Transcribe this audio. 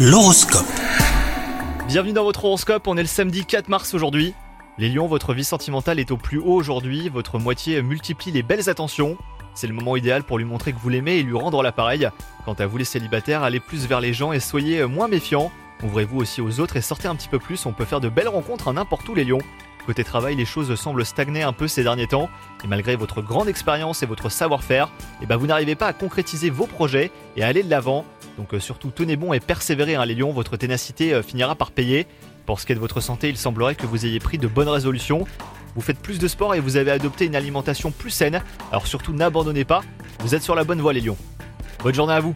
L'horoscope. Bienvenue dans votre horoscope, on est le samedi 4 mars aujourd'hui. Les lions, votre vie sentimentale est au plus haut aujourd'hui, votre moitié multiplie les belles attentions. C'est le moment idéal pour lui montrer que vous l'aimez et lui rendre l'appareil. Quant à vous les célibataires, allez plus vers les gens et soyez moins méfiants. Ouvrez-vous aussi aux autres et sortez un petit peu plus, on peut faire de belles rencontres à n'importe où les lions. Côté travail, les choses semblent stagner un peu ces derniers temps, et malgré votre grande expérience et votre savoir-faire, eh ben vous n'arrivez pas à concrétiser vos projets et à aller de l'avant. Donc euh, surtout tenez bon et persévérez hein, les lions, votre ténacité euh, finira par payer. Pour ce qui est de votre santé, il semblerait que vous ayez pris de bonnes résolutions. Vous faites plus de sport et vous avez adopté une alimentation plus saine, alors surtout n'abandonnez pas, vous êtes sur la bonne voie les lions. Bonne journée à vous